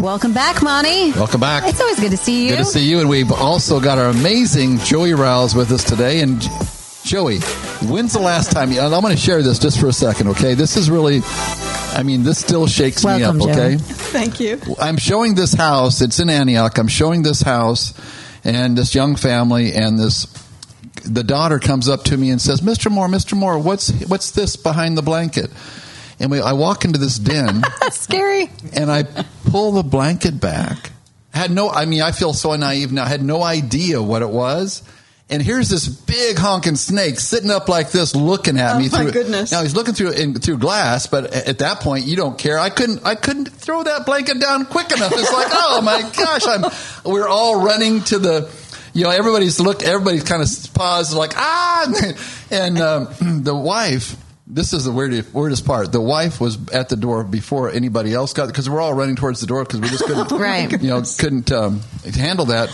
Welcome back, Monty. Welcome back. It's always good to see you. Good to see you. And we've also got our amazing Joey Rouse with us today. And Joey, when's the last time? and I'm going to share this just for a second, okay? This is really, I mean, this still shakes Welcome, me up, Joey. okay? Thank you. I'm showing this house. It's in Antioch. I'm showing this house and this young family and this. The daughter comes up to me and says, "Mr. Moore, Mr. Moore, what's what's this behind the blanket?" And we, I walk into this den That's scary. and I pull the blanket back. I had no, I mean, I feel so naive now. I had no idea what it was. And here's this big honking snake sitting up like this, looking at Oh, me my through. goodness. Now he's looking through in, through glass, but at that point you don't care. I couldn't, I couldn't throw that blanket down quick enough. It's like, oh my gosh, I'm. We're all running to the. You know, everybody's looked. Everybody's kind of paused, like ah, and um, the wife. This is the weirdest, weirdest part. The wife was at the door before anybody else got because we're all running towards the door because we just couldn't, Right. You know, couldn't um, handle that.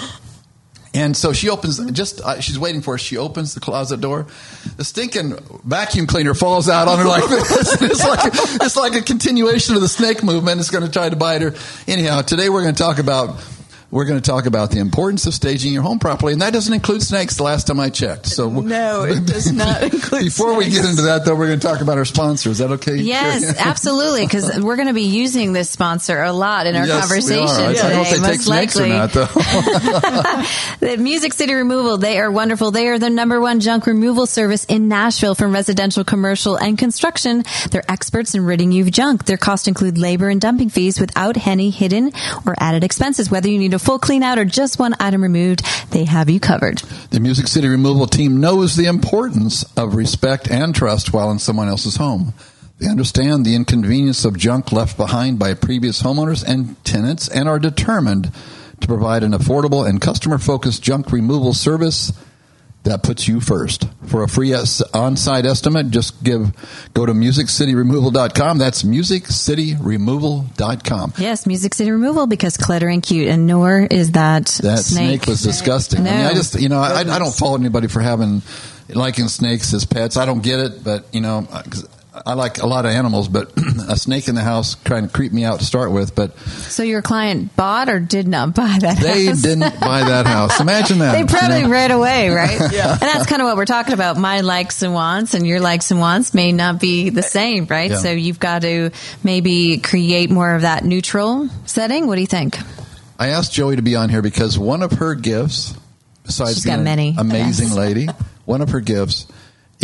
And so she opens, just uh, she's waiting for us. She opens the closet door. The stinking vacuum cleaner falls out on her like this. it's like it's like a continuation of the snake movement. It's going to try to bite her. Anyhow, today we're going to talk about we're going to talk about the importance of staging your home properly, and that doesn't include snakes. The last time I checked, so No, it does not include Before we get into that, though, we're going to talk about our sponsor. Is that okay? Yes, absolutely, because we're going to be using this sponsor a lot in our Yes, we conversation are. I today. don't know if they take most snakes likely. or not, though. The Music City Removal, they are wonderful. They are the number one junk removal service in Nashville from residential, commercial, and construction. They're experts in ridding you of junk. Their costs include labor and dumping fees without any hidden or added expenses. Whether you need a full clean out or just one item removed, they have you covered. The Music City Removal Team knows the importance of respect and trust while in someone else's home. They understand the inconvenience of junk left behind by previous homeowners and tenants and are determined to provide an affordable and customer focused junk removal service that puts you first. For a free on-site estimate, just give go to musiccityremoval.com. That's musiccityremoval.com. Yes, Music City Removal because clutter and cute, and nor is that, That snake, was disgusting. I mean, I just, you know, I, I don't fault anybody for having liking snakes as pets. I don't get it, but you know, I like a lot of animals, but a snake in the house kind of creeped me out to start with. But So your client bought or did not buy that house? they house? didn't buy that house. Imagine that. They you probably know? right away, right? yeah. And that's kind of what we're talking about. My likes and wants and your likes and wants may not be the uh, same, right? Yeah. So you've got to maybe create more of that neutral setting. What do you think? I asked Joey to be on here because one of her gifts, besides She's got being an many, amazing lady, one of her gifts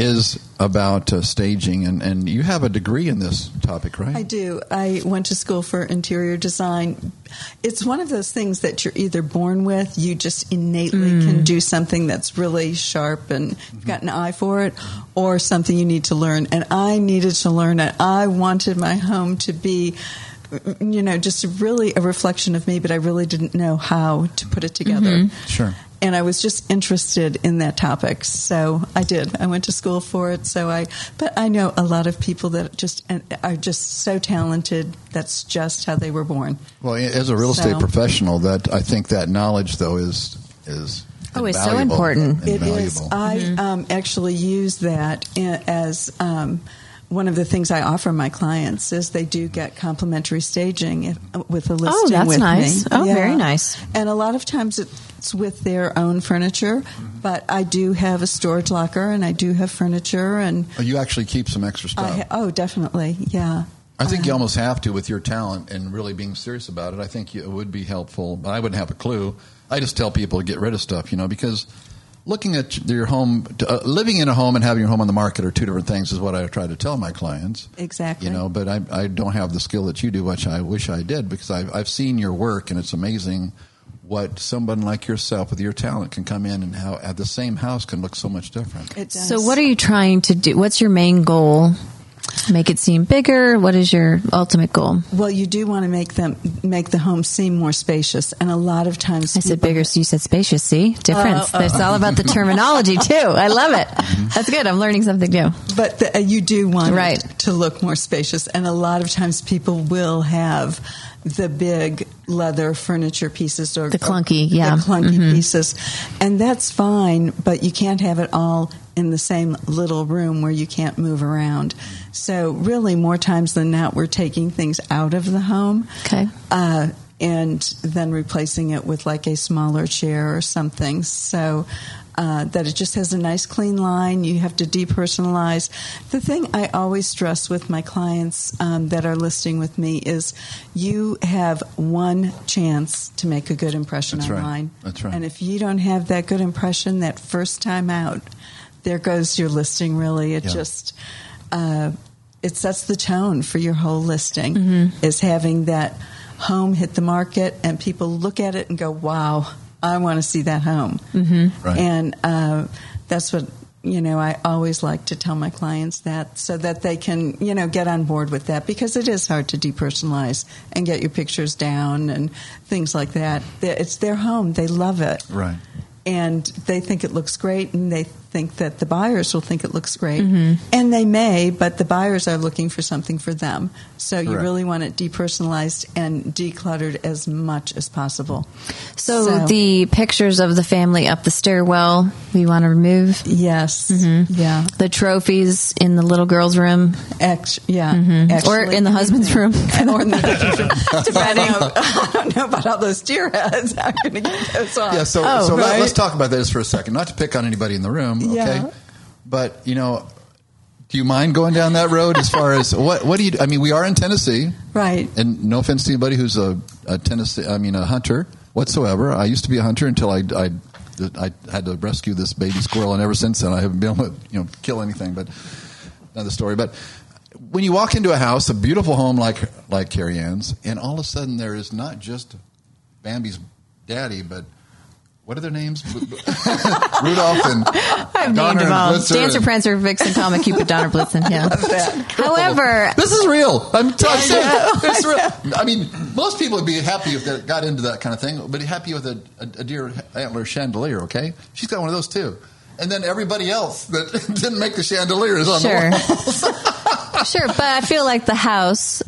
is about uh, staging, and, and you have a degree in this topic, right? I do. I went to school for interior design. It's one of those things that you're either born with, you just innately Mm. can do something that's really sharp and you've got an eye for it, or something you need to learn. And I needed to learn it. I wanted my home to be. You know, just really a reflection of me, but I really didn't know how to put it together. Mm-hmm. Sure. And I was just interested in that topic. So I did. I went to school for it. So I, but I know a lot of people that just and are just so talented. That's just how they were born. Well, as a real estate professional, that I think that knowledge though is is Oh, it's so important. and It is. valuable. I um, actually use that as um, one of the things I offer my clients is they do get complimentary staging if, with a listing Oh, that's with nice. me. Oh, very nice. And a lot of times it's with their own furniture, Mm-hmm. but I do have a storage locker and I do have furniture and Oh, you actually keep some extra stuff. ha- oh, definitely, yeah. I think you Uh, almost have to with your talent and really being serious about it. I think it would be helpful. But I wouldn't have a clue. I just tell people to get rid of stuff, you know, because looking at your home, uh, living in a home and having your home on the market are two different things. Is what I try to tell my clients. Exactly. You know, but I, I don't have the skill that you do, which I wish I did, because I've, I've seen your work, and it's amazing what someone like yourself with your talent can come in and how at the same house can look so much different. It does. So what are you trying to do? What's your main goal make it seem bigger? What is your ultimate goal? Well, you do want to make them make the home seem more spacious, and a lot of times I said bigger, so you said spacious. See, difference. Oh, oh. It's all about the terminology too. I love it. That's good. I'm learning something new. But the, uh, you do want Right. it to look more spacious, and a lot of times people will have the big leather furniture pieces or The clunky, yeah. the clunky Mhm. pieces, and that's fine. But you can't have it all in the same little room where you can't move around. So really, more times than not, we're taking things out of the home. Okay. Uh, and then replacing it with like a smaller chair or something. So uh, that it just has a nice clean line. You have to depersonalize. The thing I always stress with my clients um, that are listing with me is you have one chance to make a good impression That's right. online. That's right. And if you don't have that good impression that first time out, there goes your listing. Really, it Yeah. just uh, it sets the tone for your whole listing. Mm-hmm. Is having that home hit the market and people look at it and go, "Wow, I want to see that home." Mm-hmm. Right. And uh, that's what you know. I always like to tell my clients that so that they can you know get on board with that because it is hard to depersonalize and get your pictures down and things like that. It's their home; they love it Right. and they think it looks great and they think that the buyers will think it looks great Mm-hmm. and they may but the buyers are looking for something for them so you Correct. really want it depersonalized and decluttered as much as possible So, So- the pictures of the family up the stairwell, we want to remove. yes Mm-hmm. yeah The trophies in the little girl's room, Act- yeah or actually- in the husband's room. or in the husband's room depending on, I don't know about all those deer heads I'm going to get those off Yeah, so, Oh, so let, right. us talk about this for a second. Not to pick on anybody in the room, okay? Yeah. But, you know, do you mind going down that road as far as what, what do you, I mean, we are in Tennessee, right and no offense to anybody who's a, a Tennessee, I mean, a hunter whatsoever. I used to be a hunter until I, I, I had to rescue this baby squirrel, and ever since then I haven't been able to, you know, kill anything, but another story. But when you walk into a house, a beautiful home like, like Carrie Ann's, and all of a sudden there is not just Bambi's daddy, but what are their names? Rudolph and I've Donner named them and all. Blitzer Dancer, and- Prancer, Vixen, Comet, Cupid, Donner, Blitzen. Yeah. However, This is real. I'm telling you, it's real. I mean, most people would be happy if they got into that kind of thing, but happy with a, a, a deer antler chandelier. Okay, she's got one of those too. And then everybody else that didn't make the chandelier is on sure, the wall. sure, but I feel like the house.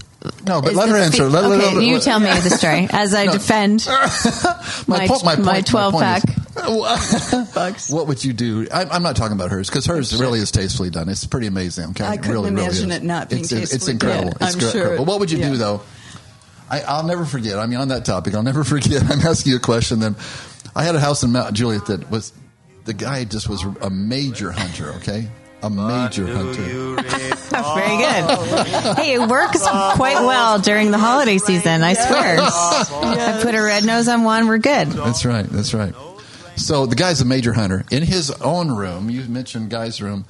No, but is let her answer. Let- okay, let- you let- tell me the story as I defend my, po- my, point, my 12 point pack. is- what would you do? I, I'm not talking about hers because hers really is tastefully done. It's pretty amazing. Okay, I couldn't really, really imagine is. it not being it's, It's tastefully incredible. done. It's I'm sure it- What would you yeah. do though? I, I'll never forget. I mean, on that topic, I'll never forget. I'm asking you a question. Then, I had a house in Mount Juliet that was the guy just was a major hunter. Okay, a major hunter. Very good. Hey, it works quite well during the holiday season. I swear. I put a red nose on one. We're good. That's right. That's right. So the guy's a major hunter. In his own room, you mentioned Guy's room.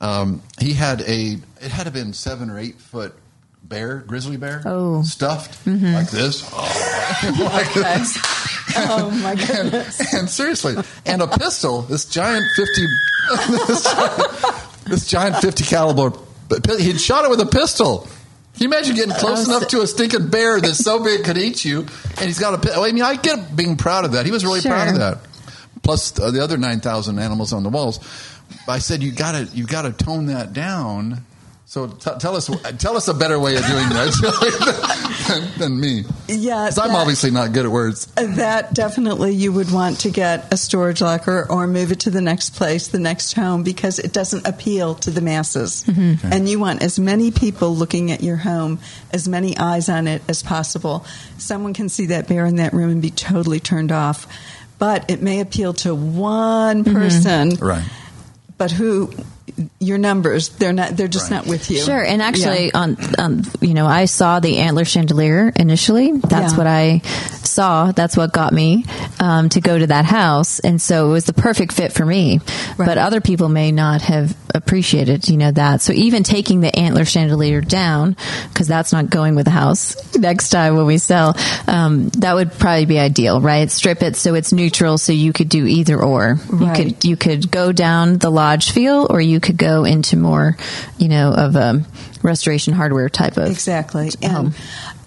Um, he had a. It had to have been seven or eight foot bear, grizzly bear, Oh. stuffed like this, like this. oh my goodness and, and seriously, and a pistol. This giant fifty. This giant, this giant fifty caliber. He'd shot it with a pistol. Can you imagine getting close enough to a stinking bear that's so big it could eat you? And he's got a. I mean, I get being proud of that. He was really Sure. proud of that. Plus uh, the other nine thousand animals on the walls. I said you got to you got to tone that down. So t- tell us tell us a better way of doing that than, than me. Yeah, 'Cause I'm obviously not good at words. That definitely you would want to get a storage locker or move it to the next place, the next home, because it doesn't appeal to the masses. Mm-hmm. And you want as many people looking at your home, as many eyes on it as possible. Someone can see that bear in that room and be totally turned off. But it may appeal to one mm-hmm. person, Right. but who your numbers they're not they're just Right. not with you. Sure, and actually, Yeah. on um, you know, I saw the antler chandelier initially. That's Yeah. what I saw. That's what got me um, to go to that house, and so it was the perfect fit for me. Right. But other people may not have appreciated, you know, that. So even taking the antler chandelier down, because that's not going with the house next time when we sell, um, that would probably be ideal, right? Strip it so it's neutral, so you could do either or. You could you could go down the lodge feel, or you could go into more, you know, of a restoration hardware type of Exactly. home. And,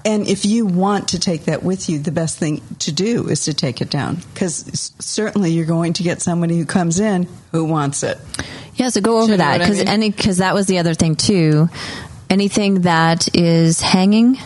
and if you want to take that with you, the best thing to do is to take it down because certainly you're going to get somebody who comes in who wants it. Yeah, so go over Do you know that what I because mean? any because that was the other thing too. Anything that is hanging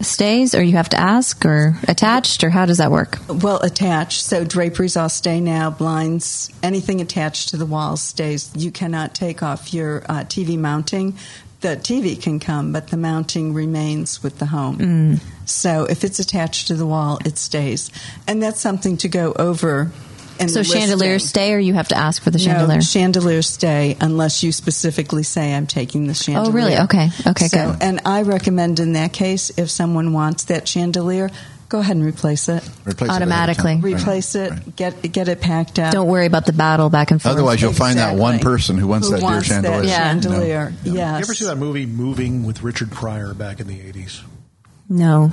stays, or you have to ask, or attached, or how does that work? Well, attached. So draperies all stay now. Blinds, anything attached to the walls stays. You cannot take off your uh, TV mounting. The TV can come, but the mounting remains with the home. Mm. So if it's attached to the wall, it stays, and that's something to go over. In So the chandeliers listing. stay, or you have to ask for the chandelier. No, chandeliers stay unless you specifically say I'm taking the chandelier. Oh, really? Okay. Okay, So, good. And I recommend in that case, if someone wants that chandelier, go ahead and replace it. Replace it ahead of Automatically. Right, Replace it. right. Get get it packed up. Don't worry about the battle back and forth. Otherwise, you'll find that one person who wants that deer chandelier. Yeah. chandelier. No. Yes. You ever see that movie Moving with Richard Pryor back in the 80s? No.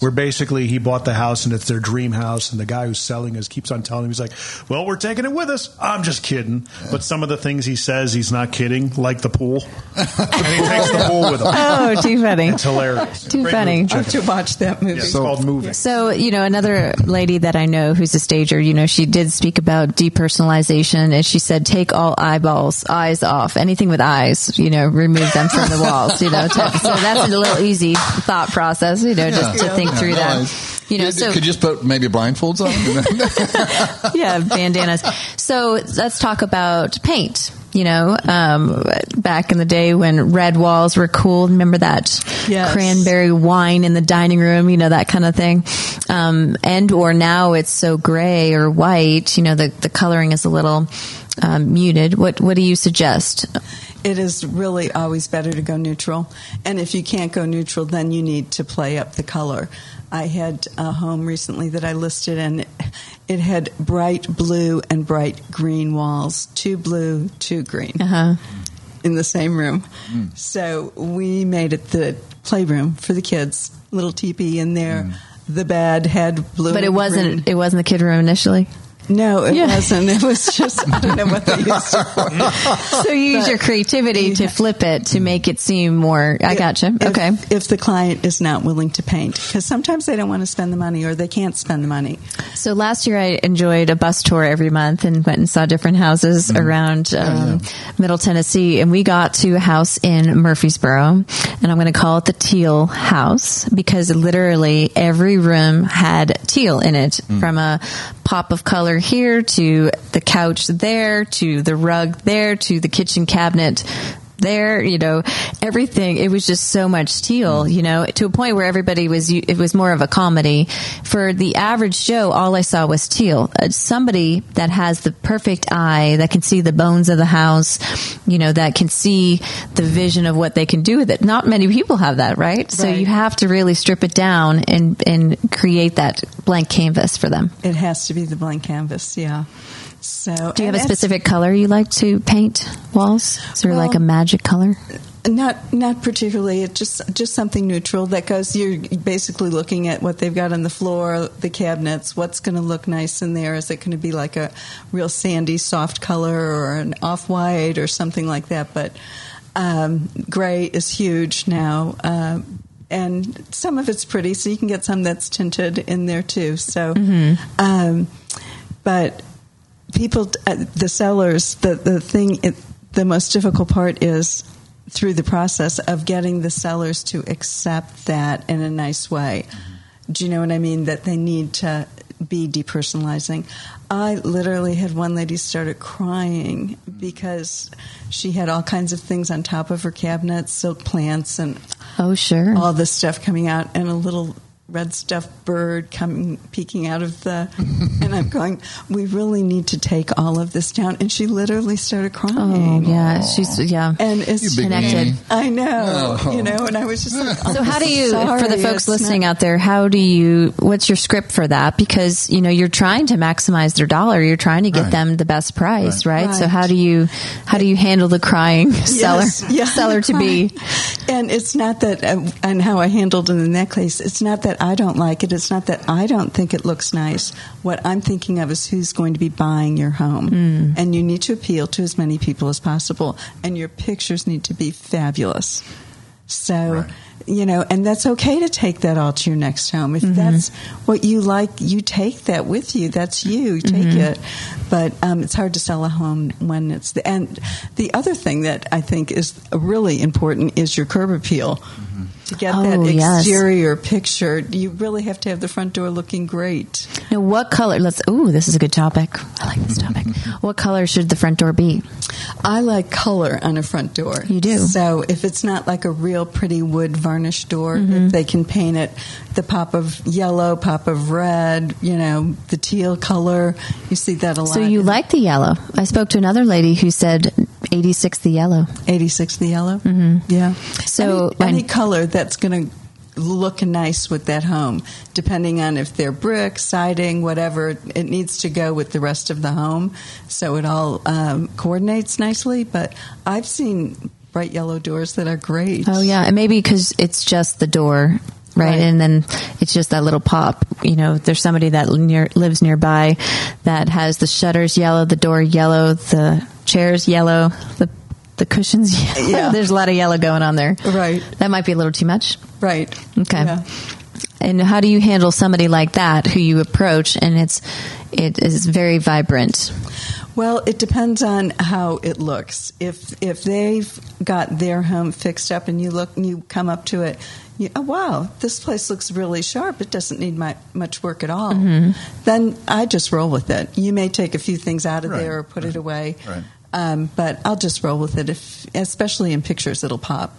Where basically he bought the house and it's their dream house, and the guy who's selling us keeps on telling him, he's like, Well, we're taking it with us. I'm just kidding. But some of the things he says, he's not kidding, like the pool. and he takes the pool with him. Oh, too funny. It's hilarious. Too Great funny. movie. I have to watch that movie. Yeah, it's So- called Moving. So, you know, another lady that I know who's a stager, you know, she did speak about depersonalization and she said, take all eyeballs, eyes off, anything with eyes, you know, remove them from the walls, you know. To, so that's a little easy thought process, you know, just to Yeah. think through that. nice. You know, could, so could you just put maybe blindfolds on? yeah, bandanas. So let's talk about paint. You know, um, back in the day when red walls were cool. Remember that Yes. cranberry wine in the dining room? You know that kind of thing. Um, and or now it's so gray or white. You know, the the coloring is a little um, muted. What what do you suggest? It is really always better to go neutral. And if you can't go neutral, then you need to play up the color. I had a home recently that I listed, and it, it had bright blue and bright green walls two blue, two green Uh-huh. in the same room. So we made it the playroom for the kids, little teepee in there. The bed had blue, But it and wasn't. green. It wasn't the kid room initially. No, it Yeah. wasn't. It was just I don't know what they used it for. So you use But- your creativity to flip it to make it seem more. I gotcha. If- Okay. If the client is not willing to paint, because sometimes they don't want to spend the money or they can't spend the money. So last year I enjoyed a bus tour every month and went and saw different houses around um, Middle Tennessee, and we got to a house in Murfreesboro, and I'm going to call it the Teal House because literally every room had teal in it, from a pop of color here to the couch there to the rug there to the kitchen cabinet there, you know, everything. It was just so much teal, you know, to a point where everybody was, it was more of a comedy. For the average Joe, all I saw was teal. Uh, somebody that has the perfect eye, that can see the bones of the house, you know, that can see the vision of what they can do with it. Not many people have that, right? So you have to really strip it down and, and create that blank canvas for them. It has to be the blank canvas, yeah. So, Do you have a specific color you like to paint walls? Is there like a magic color? Not not particularly. It just just something neutral that goes. You're basically looking at what they've got on the floor, the cabinets. What's going to look nice in there? Is it going to be like a real sandy, soft color, or an off white, or something like that? But um, gray is huge now. Um, and some of it's pretty, so you can get some that's tinted in there too. So, um, but people, uh, the sellers, the the thing, it, the most difficult part is through the process of getting the sellers to accept that in a nice way. Do you know what I mean? That they need to be depersonalizing. I literally had one lady started crying because she had all kinds of things on top of her cabinet, silk plants and Oh, sure. all this stuff coming out, and a little red stuffed bird coming peeking out of the and I'm going we really need to take all of this down and she literally started crying. Oh crying yeah, she's yeah. and it's You big Connected. weenie. I know Oh. you know and I was just like oh, So how do you, sorry, for the folks listening not- out there, how do you, what's your script for that? Because, you know, you're trying to maximize their dollar. You're trying to get Right. them the best price, right? So Right. how do you, how do you handle the crying seller, Yes, yeah, seller to be? And it's not that, and how I handled in the necklace, it's not that I don't like it. It's not that I don't think it looks nice. What I'm thinking of is who's going to be buying your home. Hmm. And you need to appeal to as many people as possible. And your pictures need to be fabulous. So, Right. you know, and that's okay to take that all to your next home. If that's what you like, you take that with you. That's you. Take it. But um, it's hard to sell a home when it's the and the other thing that I think is really important is your curb appeal. To get Oh, that yes. exterior picture, you really have to have the front door looking great. Now, what color, let's, ooh, this is a good topic. I like this topic. what color should the front door be? I like color on a front door. You do? So if it's not like a real pretty wood varnished door, Mm-hmm. if they can paint it the pop of yellow, pop of red, you know, the teal color, you see that a lot. So you like the yellow. I spoke to another lady who said 86 the yellow. 86 the yellow? Mm-hmm. Yeah. So any, any color that's going to look nice with that home, depending on if they're brick, siding, whatever, it needs to go with the rest of the home so it all um, coordinates nicely. But I've seen bright yellow doors that are great. Oh yeah, and maybe because it's just the door, right? Right. And then it's just that little pop. You know, there's somebody that near, lives nearby that has the shutters yellow, the door yellow, the chairs yellow, the the cushions yellow. Yeah. there's a lot of yellow going on there. Right. That might be a little too much. Right. Okay. Yeah. And how do you handle somebody like that who you approach and it's it is very vibrant? Well, it depends on how it looks. If if they've got their home fixed up and you look and you come up to it, you, oh wow, this place looks really sharp. It doesn't need my, much work at all. Mm-hmm. Then I just roll with it. You may take a few things out of Right, there or put it away, Right. Um, but I'll just roll with it. If especially in pictures, it'll pop.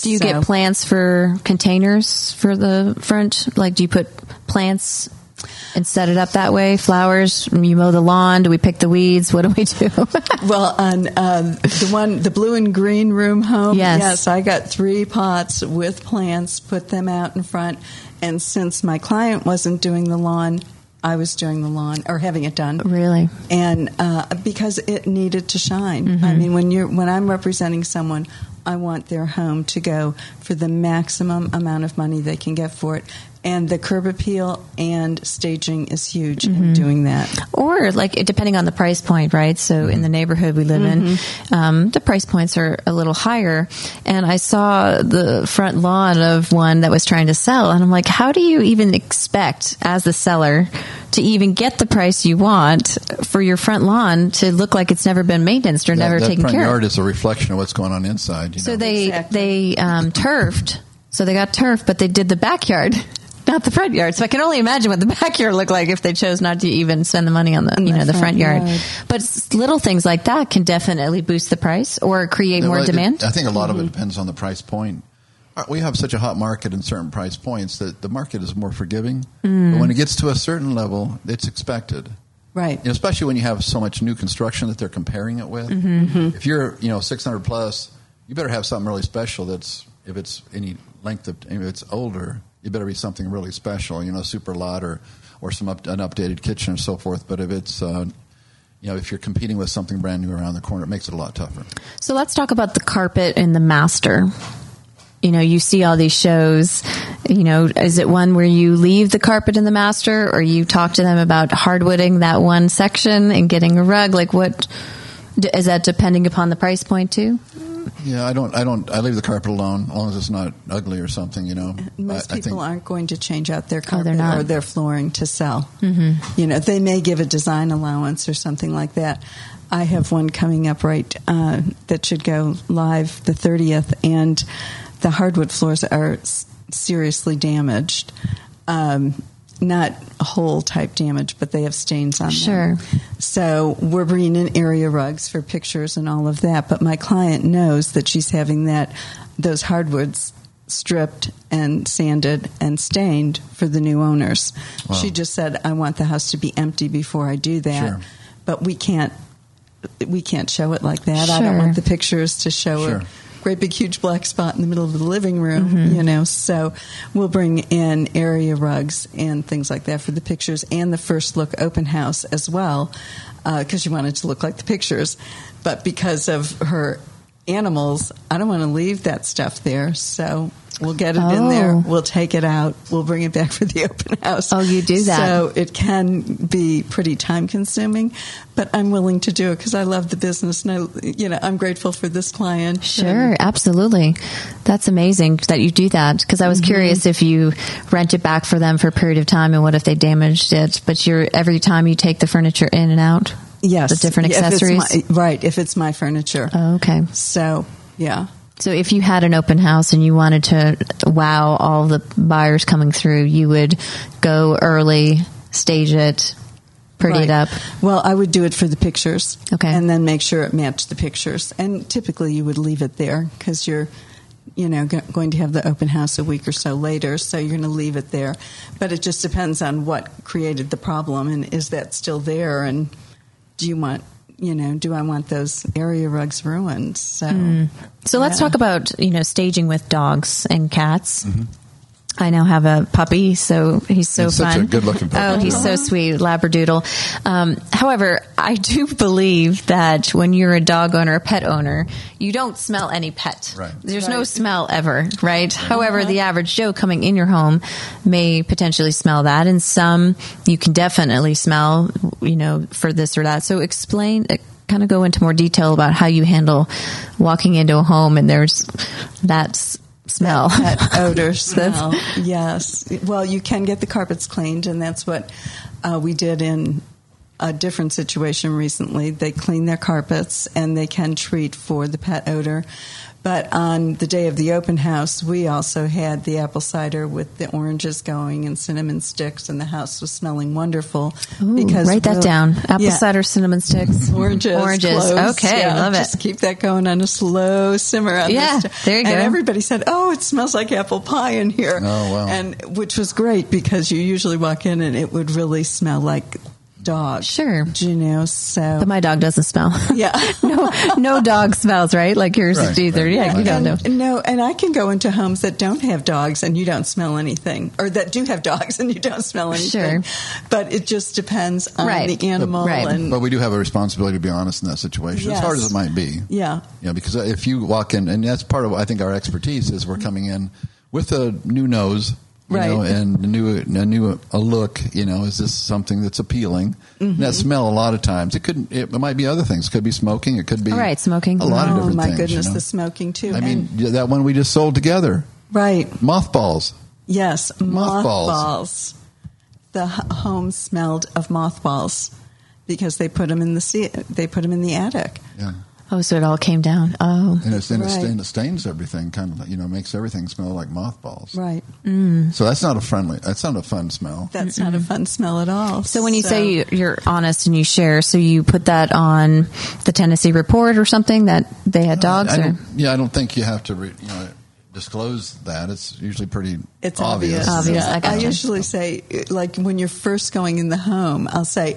Do you So- get plants for containers for the front? Like, do you put plants and set it up that way? Flowers? You mow the lawn? Do we pick the weeds? What do we do? Well, on um, the one, the blue and green room home, Yes. I got three pots with plants, put them out in front, and since my client wasn't doing the lawn, I was doing the lawn or having it done. really? And uh, because it needed to shine. Mm-hmm. I mean, when you're when I'm representing someone, I want their home to go for the maximum amount of money they can get for it. And the curb appeal and staging is huge Mm-hmm. in doing that. Or like depending on the price point, right? So in the neighborhood we live in, um, the price points are a little higher. And I saw the front lawn of one that was trying to sell, and I'm like, how do you even expect as the seller to even get the price you want for your front lawn to look like it's never been maintained or That, never that taken front care of? yard is a reflection of what's going on inside. You So know? they Exactly. they um, turfed. So they got turf, but they did the backyard, not the front yard. So I can only imagine what the backyard looked like if they chose not to even spend the money on the you know the front front yard. yard. But little things like that can definitely boost the price or create more Well, it- demand. I think a lot of Mm-hmm. it depends on the price point. Uh, We have such a hot market in certain price points that the market is more forgiving. Mm. But when it gets to a certain level, it's expected. Right. You know, especially when you have so much new construction that they're comparing it with. Mm-hmm. If you're, you know, 600 plus, you better have something really special. That's if it's any length of, if it's older, you better be something really special. You know, super lot or or some up, an updated kitchen and so forth. But if it's, uh, you know, if you're competing with something brand new around the corner, it makes it a lot tougher. So let's talk about the carpet and the master. You know, you see all these shows. You know, is it one where you leave the carpet in the master, or you talk to them about hardwooding that one section and getting a rug? Like, what is that depending upon the price point too? Yeah, I don't, I don't, I leave the carpet alone as long as it's not ugly or something. You know, Most I, I people think, aren't going to change out their Oh, carpet not. or their flooring to sell. Mm-hmm. You know, they may give a design allowance or something like that. I have one coming up right uh, that should go live the 30th, and the hardwood floors are s- seriously damaged. Um, not whole type damage, but they have stains on Sure. them. Sure. So we're bringing in area rugs for pictures and all of that. But my client knows that she's having that those hardwoods stripped and sanded and stained for the new owners. Wow. She just said, "I want the house to be empty before I do that." Sure. But we can't we can't show it like that. Sure. I don't want the pictures to show it. Sure. a great big huge black spot in the middle of the living room, mm-hmm. you know. So we'll bring in area rugs and things like that for the pictures and the first look open house as well, uh, because you want it to look like the pictures. But because of her animals, I don't want to leave that stuff there. So we'll get it in there. Oh. We'll take it out. We'll bring it back for the open house. Oh, you do that. So it can be pretty time consuming, but I'm willing to do it because I love the business and I, you know, I'm grateful for this client. Sure, absolutely. That's amazing that you do that because I was Mm-hmm. curious if you rent it back for them for a period of time and what if they damaged it. But you're every time you take the furniture in and out. Yes, the different If accessories. my- right? If it's my furniture, Oh, okay. so yeah. So if you had an open house and you wanted to wow all the buyers coming through, you would go early, stage it, pretty Right. it up. Well, I would do it for the pictures, Okay. and then make sure it matched the pictures. And typically, you would leave it there because you're, you know, go- going to have the open house a week or so later, so you're going to leave it there. But it just depends on what created the problem, and is that still there? And do you want, you know, do I want those area rugs ruined? So, mm. So let's Yeah. talk about you know staging with dogs and cats. Mm-hmm. I now have a puppy, so he's so He's such fun. a good-looking puppy, Oh, he's so sweet, Labradoodle. Um, however, I do believe that when you're a dog owner, a pet owner, you don't smell any pet. Right. There's no smell ever, right? However, the average Joe coming in your home may potentially smell that, and some you can definitely smell, you know, for this or that. So explain. uh, Kind of go into more detail about how you handle walking into a home and there's that s- smell. that odor smell. yes. Well, you can get the carpets cleaned, and that's what uh, we did in a different situation recently. They clean their carpets, and they can treat for the pet odor. But on the day of the open house, we also had the apple cider with the oranges going and cinnamon sticks, and the house was smelling wonderful. Ooh, because write that we'll- down. Apple Yeah. cider, cinnamon sticks, Oranges. oranges. cloves, Okay, yeah, love it. Just keep that going on a slow simmer. On Yeah, this. there you go. and everybody said, "Oh, it smells like apple pie in here." Oh, wow. And which was great because you usually walk in and it would really smell like dog. Sure. you know. So But my dog doesn't smell. yeah. no, no dog smells, right? Like yours Right, either. right. Yeah, you don't know. And, no, and I can go into homes that don't have dogs and you don't smell anything, or that do have dogs and you don't smell anything. Sure. But it just depends on Right. the animal Right. and But we do have a responsibility to be honest in that situation, as hard Yes. as it might be. yeah. Yeah, because if you walk in, and that's part of I think our expertise is we're coming in with a new nose, you Right. know, and a new a new a look. You know, is this something that's appealing? Mm-hmm. that smell a lot of times it could it might be other things. It could be smoking. It could be All right, smoking. A lot of oh different my things. goodness, you know? the smoking too. I mean, And- that one we just sold together, right. mothballs. Yes, Mothballs. mothballs. The h- home smelled of mothballs because they put them in the sea, they put them in the attic. Yeah, Oh, so it all came down. Oh, and it's and it, Right. stain, it stains everything. Kind of you know makes everything smell like mothballs. Right. Mm. So that's not a friendly. That's not a fun smell. That's not a fun smell at all. So when you say you- you're honest and you share, so you put that on the Tennessee Report or something that they had uh, dogs, I or don't, yeah, I don't think you have to, re, you know, disclose that. It's usually pretty it's obvious. obvious. Obvious, I Yeah. I, gotcha. usually say, like when you're first going in the home, I'll say,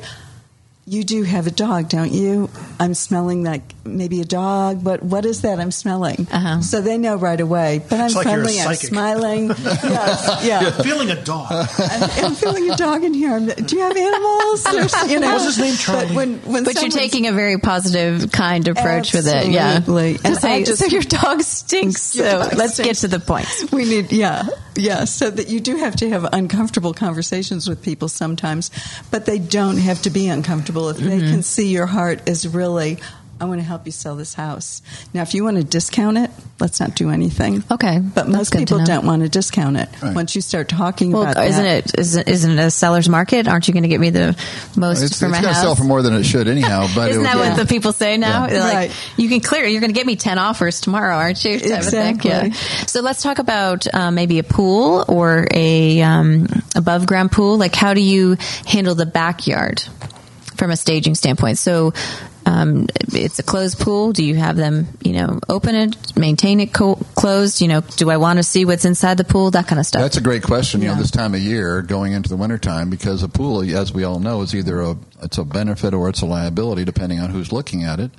"You do have a dog, don't you? I'm smelling like maybe a dog, but what is that I'm smelling?" Uh-huh. So they know right away. But I'm It's like you're a friendly. I'm smiling. yes, yeah. Feeling a dog. I'm, I'm feeling a dog in here. I'm- Do you have animals? Or, you know, What's his name, Charlie? But, when, when but you're taking a very positive, kind approach with it. Yeah, Absolutely. And say, just- so your dog stinks. Your so dog let's stinks. get to the point. We need, yeah, yeah. So that you do have to have uncomfortable conversations with people sometimes, but they don't have to be uncomfortable if they can see your heart is really. I want to help you sell this house. Now, if you want to discount it, let's not do anything. Okay, But most people don't want to discount it. Right. Once you start talking Well, about isn't that, it isn't, isn't it a seller's market? Aren't you going to get me the most It's, for it's my going to sell for more than it should anyhow. But Isn't it that would- what the people say now? Yeah. Like, Right. you can clear. You're going to get me ten offers tomorrow, aren't you? Type of thing. Exactly. Yeah. So let's talk about uh, maybe a pool or a um, above ground pool. Like, how do you handle the backyard from a staging standpoint? So. um, it's a closed pool. Do you have them, you know, open it, maintain it co- closed? You know, do I want to see what's inside the pool? That kind of stuff. That's a great question. You know, this time of year, going into the wintertime, because a pool, as we all know, is either a it's a benefit or it's a liability, depending on who's looking at it.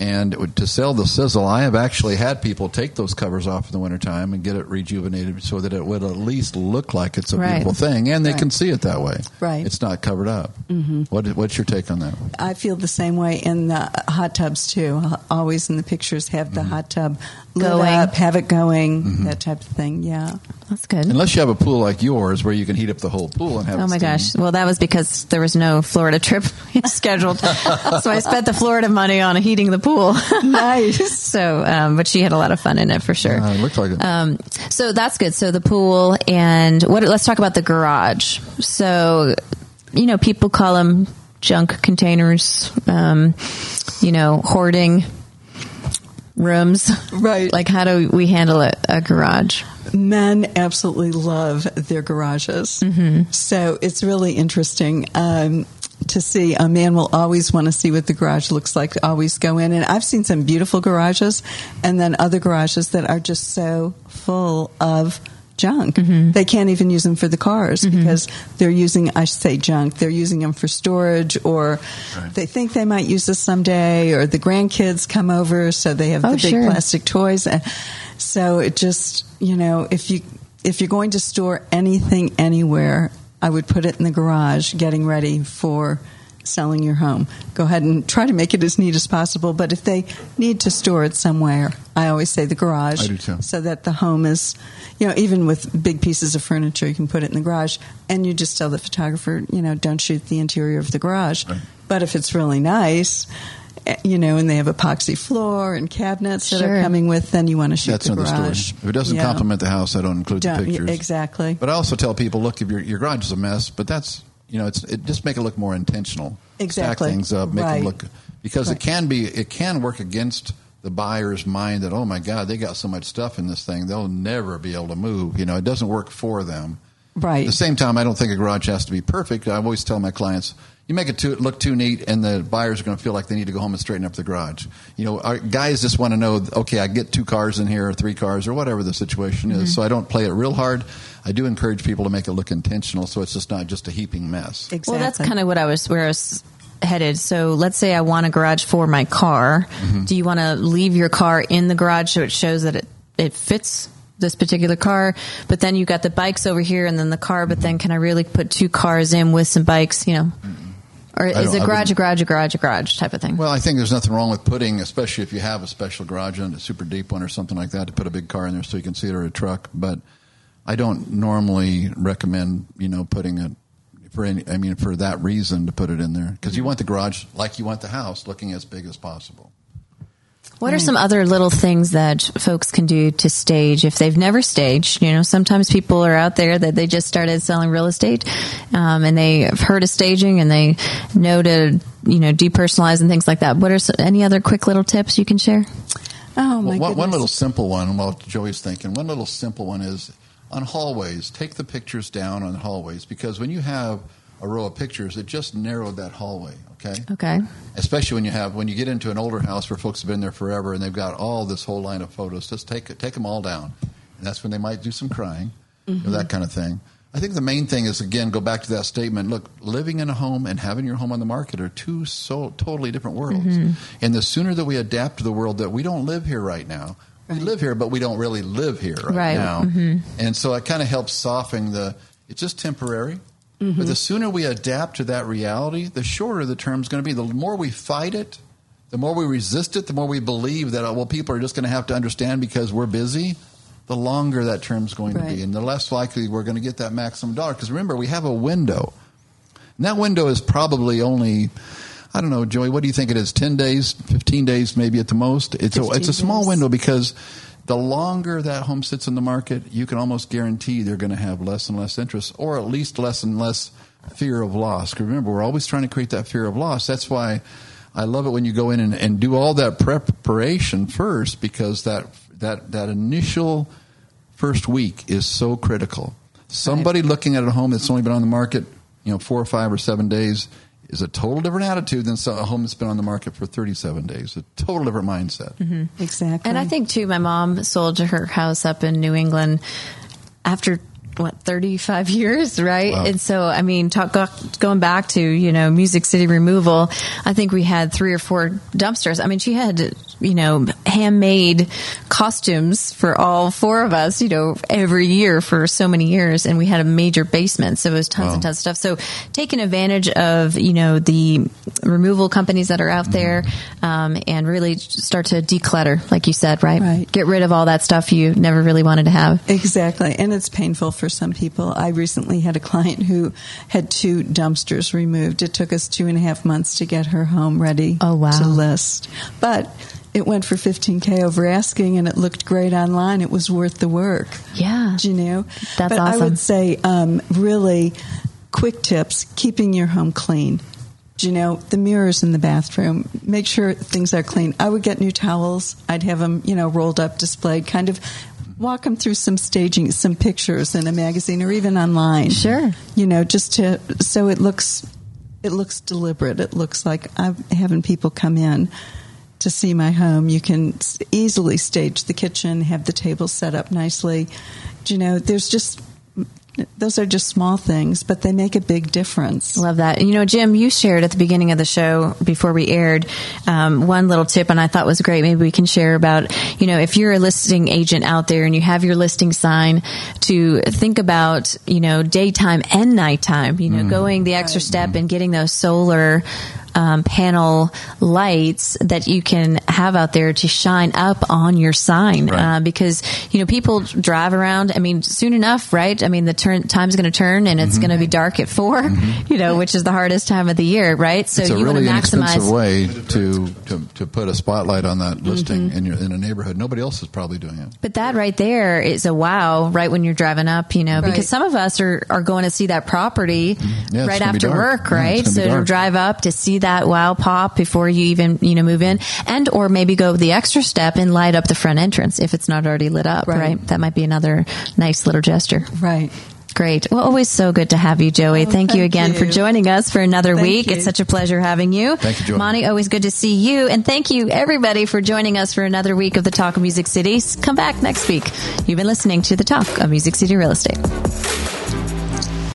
And would- to sell the sizzle, I have actually had people take those covers off in the wintertime and get it rejuvenated so that it would at least look like it's a Right. beautiful thing, and they Right. can see it that way. Right. It's not covered up. Mm-hmm. What, what's your take on that? I feel the same way in the hot tubs too. Always in the pictures have the hot tub Going. up, have it going, that type of thing. Yeah. That's good. Unless you have a pool like yours where you can heat up the whole pool and have Oh it my steam. gosh. Well, that was because there was no Florida trip scheduled. so I spent the Florida money on heating the pool. Nice. so, um, but she had a lot of fun in it for sure. Uh, it looked like it. Um, so that's good. So the pool and what? Let's talk about the garage. So, you know, people call them junk containers. Um, you know, hoarding rooms. Right. Like, how do we handle a, a garage? Men absolutely love their garages. Mm-hmm. So it's really interesting um, to see. A man will always want to see what the garage looks like, always go in. And I've seen some beautiful garages and then other garages that are just so full of junk. Mm-hmm. They can't even use them for the cars mm-hmm. because they're using, I should say junk, they're using them for storage or they think they might use this someday or the grandkids come over so they have Oh, the big sure. plastic toys. So it just, you know, if you if you're going to store anything anywhere, I would put it in the garage getting ready for selling your home. Go ahead and try to make it as neat as possible, but if they need to store it somewhere, I always say the garage I do too. so that the home is, you know, even with big pieces of furniture, you can put it in the garage and you just tell the photographer, you know, don't shoot the interior of the garage. Right. But if it's really nice, eh, you know, and they have epoxy floor and cabinets that are coming with, then you want to shoot That's the another story. garage. If it doesn't Yeah. complement the house, I don't include Don't- the pictures. exactly. But I also tell people, look, if your your garage is a mess, but that's you know, it's it just make it look more intentional. Exactly. Stack things up, make Right. them look because Right. it can be it can work against the buyer's mind that oh my god they got so much stuff in this thing they'll never be able to move. You know, it doesn't work for them. Right. At the same time, I don't think a garage has to be perfect. I always tell my clients, you make it too, look too neat, and the buyers are going to feel like they need to go home and straighten up the garage. You know, our guys just want to know, okay, I get two cars in here, or three cars, or whatever the situation Mm-hmm. is. So I don't play it real hard. I do encourage people to make it look intentional, so it's just not just a heaping mess. Exactly. Well, that's kind of what I was where I was headed. So let's say I want a garage for my car. Mm-hmm. Do you want to leave your car in the garage so it shows that it it fits this particular car? But then you got the bikes over here and then the car. But then can I really put two cars in with some bikes? You know, or is it garage, a garage, a garage, a garage type of thing? Well, I think there's nothing wrong with putting, especially if you have a special garage and a super deep one or something like that, to put a big car in there so you can see it or a truck. But I don't normally recommend, you know, putting it for any. I mean, for that reason to put it in there because you want the garage like you want the house looking as big as possible. What are some other little things that folks can do to stage if they've never staged? You know, sometimes people are out there that they just started selling real estate, um, and they have heard of staging and they know to you know depersonalize and things like that. What are some, any other quick little tips you can share? oh my Well, one, one little simple one, while Joey's thinking, one little simple one is on hallways. Take the pictures down on hallways because when you have a row of pictures, it just narrowed that hallway. Okay. Okay. especially when you have when you get into an older house where folks have been there forever and they've got all this whole line of photos. Just take take them all down, and that's when they might do some crying, you know, that mm-hmm. kind of thing. I think the main thing is again go back to that statement. Look, living in a home and having your home on the market are two so totally different worlds. Mm-hmm. And the sooner that we adapt to the world that we don't live here right now, we live here, but we don't really live here right, Right. now. Mm-hmm. And so it kind of helps soften the. It's just temporary. Mm-hmm. But the sooner we adapt to that reality, the shorter the term's going to be. The more we fight it, the more we resist it, the more we believe that, well, people are just going to have to understand because we're busy, the longer that term's going to be. And the less likely we're going to get that maximum dollar. Because remember, we have a window. And that window is probably only, I don't know, Joey, what do you think it is? 10 days, 15 days maybe at the most? It's a, it's a small days. window because the longer that home sits in the market, you can almost guarantee they're going to have less and less interest or at least less and less fear of loss. remember, we're always trying to create that fear of loss. That's why I love it when you go in and, and do all that preparation first because that, that, that initial first week is so critical. Somebody looking at a home that's only been on the market, you know, four or five or seven days is a total different attitude than a home that's been on the market for 37 days. A total different mindset. Mm-hmm. Exactly. And I think too, my mom sold her house up in New England after what 35 years, right? Wow. And so, I mean, talk, going back to you know Music City removal, I think we had three or four dumpsters. I mean, she had you know handmade costumes for all four of us, you know, every year for so many years, and we had a major basement, so it was tons Wow. and tons of stuff. So, taking advantage of you know the removal companies that are out there, um, and really start to declutter, like you said, right? Right. Get rid of all that stuff you never really wanted to have. Exactly. And it's painful for some people. I recently had a client who had two dumpsters removed. It took us two and a half months to get her home ready Oh, wow. to list. But it went for 15K over asking and it looked great online. It was worth the work. Yeah. Do you know? That's but I would say, um, really quick tips keeping your home clean. Do you know the mirrors in the bathroom? Make sure things are clean. I would get new towels. I'd have them, you know, rolled up, displayed. Kind of walk them through some staging, some pictures in a magazine or even online. Sure. You know, just to so it looks it looks deliberate. It looks like I'm having people come in to see my home. You can easily stage the kitchen, have the table set up nicely. Do you know, there's just those are just small things, but they make a big difference. Love that. You know, Jim, you shared at the beginning of the show before we aired um, one little tip, and I thought was great. Maybe we can share about, you know, if you're a listing agent out there and you have your listing sign, to think about, you know, daytime and nighttime. You know, going the extra step and getting those solar. Um, panel lights that you can have out there to shine up on your sign Right. uh, because you know people drive around. I mean, soon enough, right? I mean, the turn time's going to turn and Mm-hmm. it's going to be dark at 4 You know, which is the hardest time of the year, right? So it's a you really want to maximize. way to, to, to put a spotlight on that listing Mm-hmm. in your in a neighborhood. Nobody else is probably doing it. But that right there is a wow, right when you're driving up, you know, Right. because some of us are, are going to see that property Mm-hmm. Yeah, right after work, right? it's gonna so to drive up to see that wow pop before you even, you know, move in and or maybe go the extra step and light up the front entrance if it's not already lit up, Right. right? That might be another nice little gesture. Right. Great. Well, always so good to have you, Joey. Oh, thank, you thank again for joining us for another Thank week. you. It's such a pleasure having you. Thank you, Joey. Monty, always good to see you. And thank you, everybody, for joining us for another week of the Talk of Music City. Come back next week. You've been listening to the Talk of Music City Real Estate.